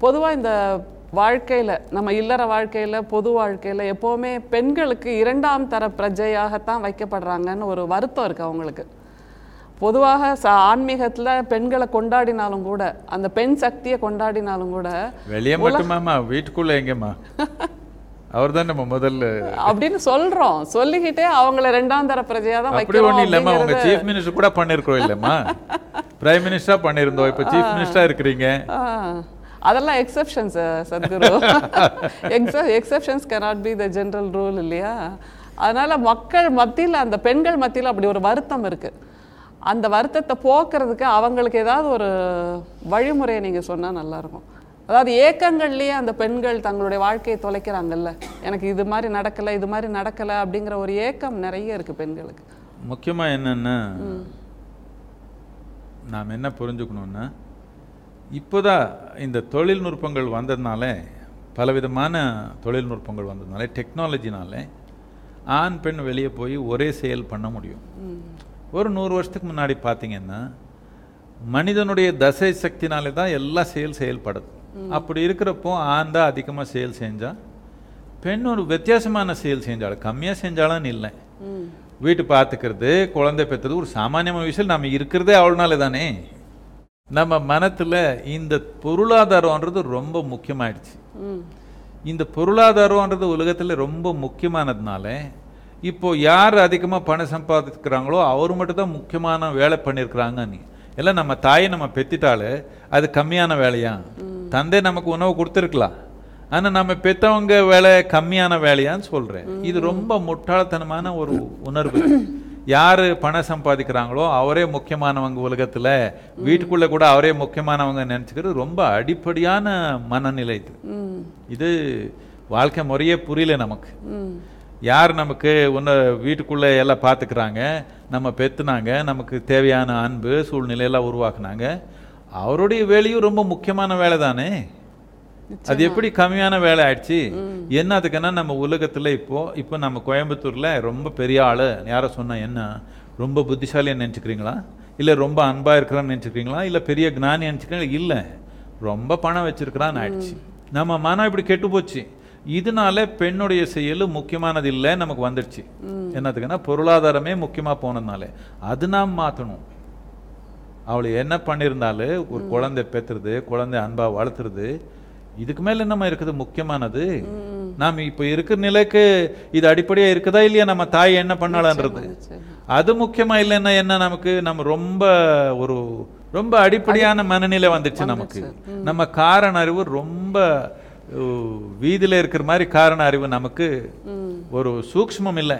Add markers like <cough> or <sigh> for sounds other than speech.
பொதுவாக இந்த வாழ்க்கையில் நம்ம இல்லற வாழ்க்கையில் பொது வாழ்க்கையில் எப்போவுமே பெண்களுக்கு இரண்டாம் தர பிரஜையாகத்தான் வைக்கப்படுறாங்கன்னு ஒரு வருத்தம் இருக்குது அவங்களுக்கு. பொதுவாக ச ஆன்மீகத்தில் பெண்களை கொண்டாடினாலும் கூட அந்த பெண் சக்தியை கொண்டாடினாலும் கூட வெளியே மட்டுமாம்மா வீட்டுக்குள்ள எங்கேம்மா? அவர் தான் நம்ம முதல்ல? அப்படின்னு சொல்றோம். சொல்லிக்கிட்டே அவங்கள ரெண்டாம் தர பிரஜையா தான் அப்படி ஒண்ணும் இல்லம்மா உங்க சீஃப் மினிஸ்டர் கூட பண்ணிருக்கோம் இல்லம்மா. <laughs> பிரைம் மினிஸ்டரா பண்ணிருந்தோம் இப்ப சீஃப் மினிஸ்டரா இருக்கிறீங்க. அதெல்லாம் exceptions Sadhguru. <laughs> Exceptions cannot be the general rule இல்லையா? அதனால மக்கள் மத்தியில் அந்த பெண்கள் மத்தியில் அப்படி ஒரு வருத்தம் இருக்கு. அந்த வருத்தத்தை போக்குறதுக்கு அவங்களுக்கு ஏதாவது ஒரு வழிமுறையை நீங்க சொன்னா நல்லா இருக்கும் அதாவது ஏக்கங்கள்லயே அந்த பெண்கள் தங்களுடைய வாழ்க்கையை தொலைக்கிறாங்கல்ல. எனக்கு இது மாதிரி நடக்கல இது மாதிரி நடக்கல அப்படிங்கிற ஒரு ஏக்கம் நிறைய இருக்கு பெண்களுக்கு. முக்கியமா என்னன்னா நாம் என்ன புரிஞ்சுக்கணும்னா இப்போதான் இந்த தொழில்நுட்பங்கள் வந்ததுனால பலவிதமான தொழில்நுட்பங்கள் வந்ததுனால டெக்னாலஜினால ஆண் பெண் வெளியே போய் ஒரே செயல் பண்ண முடியும். ஒரு நூறு வருஷத்துக்கு முன்னாடி பார்த்தீங்கன்னா மனிதனுடைய தசை சக்தினாலே தான் எல்லா செயல் செயல்படுது. அப்படி இருக்கிறப்போ ஆண் தான் அதிகமாக செயல் செஞ்சா பெண் ஒரு வித்தியாசமான செயல் செஞ்சாலும் கம்மியாக செஞ்சாலும் இல்லை. வீட்டு பார்த்துக்கிறது குழந்தை பெற்றது ஒரு சாமானியமான விஷயம் நம்ம இருக்கிறதே அவ்வளோனால தானே? நம்ம மனத்தில் இந்த பொருளாதாரம்ன்றது ரொம்ப முக்கியமாயிடுச்சு. இந்த பொருளாதாரம்ன்றது உலகத்தில் ரொம்ப முக்கியமானதுனால இப்போ யார் அதிகமாக பணம் சம்பாதிக்கிறாங்களோ அவர் மட்டும் தான் முக்கியமான வேலை பண்ணியிருக்கிறாங்க நீ எல்லாம் நம்ம தாயை நம்ம பெத்திட்டாலே அது கம்மியான வேலையா? தந்தை நமக்கு உணவு கொடுத்துருக்கலாம். ஆனா நம்ம பெத்தவங்க வேலை கம்மியான வேலையான்னு சொல்றேன். இது ரொம்ப முட்டாள்தனமான ஒரு உணர்வு. யாரு பணம் சம்பாதிக்கிறாங்களோ அவரே முக்கியமானவங்க உலகத்துல. வீட்டுக்குள்ள கூட அவரே முக்கியமானவங்க நினைச்சுக்கிறது ரொம்ப அடிப்படையான மனநிலை இது. இது வாழ்க்கை முறையே புரியல நமக்கு. யார் நமக்கு உன்னை வீட்டுக்குள்ளே எல்லாம் பார்த்துக்கிறாங்க நம்ம பெத்துனாங்க நமக்கு தேவையான அன்பு சூழ்நிலையெல்லாம் உருவாக்குனாங்க அவருடைய வேலையும் ரொம்ப முக்கியமான வேலை தானே அது எப்படி கம்மியான வேலை ஆயிடுச்சு? என்னதுக்குன்னா நம்ம உலகத்துல இப்போ இப்போ நம்ம கோயம்புத்தூர்ல ரொம்ப பெரிய ஆளு யாரோ சொன்னா என்ன? ரொம்ப புத்திசாலியா நினைச்சுக்கிறீங்களா? இல்ல ரொம்ப அன்பா இருக்கிறான்னு நினைச்சுக்கிறீங்களா? இல்ல பெரிய ஞானி நினைச்சுக்கிறீங்களா? இல்ல. ரொம்ப பணம் வச்சிருக்கிறான்னு ஆயிடுச்சு. நம்ம மனம் இப்படி கெட்டு போச்சு. இதனால பெண்ணுடைய செயல் முக்கியமானது இல்லை நமக்கு வந்துடுச்சு. என்னதுக்குன்னா பொருளாதாரமே முக்கியமா போனதுனால. அது நாம் மாத்தணும். அவளை என்ன பண்ணியிருந்தாலும் ஒரு குழந்தை பெத்துறது குழந்தை அன்பா வளர்த்துறது இதுக்கு மேல என்னமா இருக்குது முக்கியமானது. நாம் இப்ப இருக்கிற நிலைக்கு இது அடிப்படையா இருக்குதா இல்லையா? நம்ம தாய் என்ன பண்ணலான்றது. அது முக்கியமா இல்லைன்னா என்ன நமக்கு? நம்ம ரொம்ப ஒரு ரொம்ப அடிப்படையான மனநிலை வந்துச்சு. நமக்கு. நம்ம காரண அறிவு ரொம்ப வீதியில இருக்கிற மாதிரி காரண அறிவு நமக்கு ஒரு சூக்ஷ்மம் இல்லை.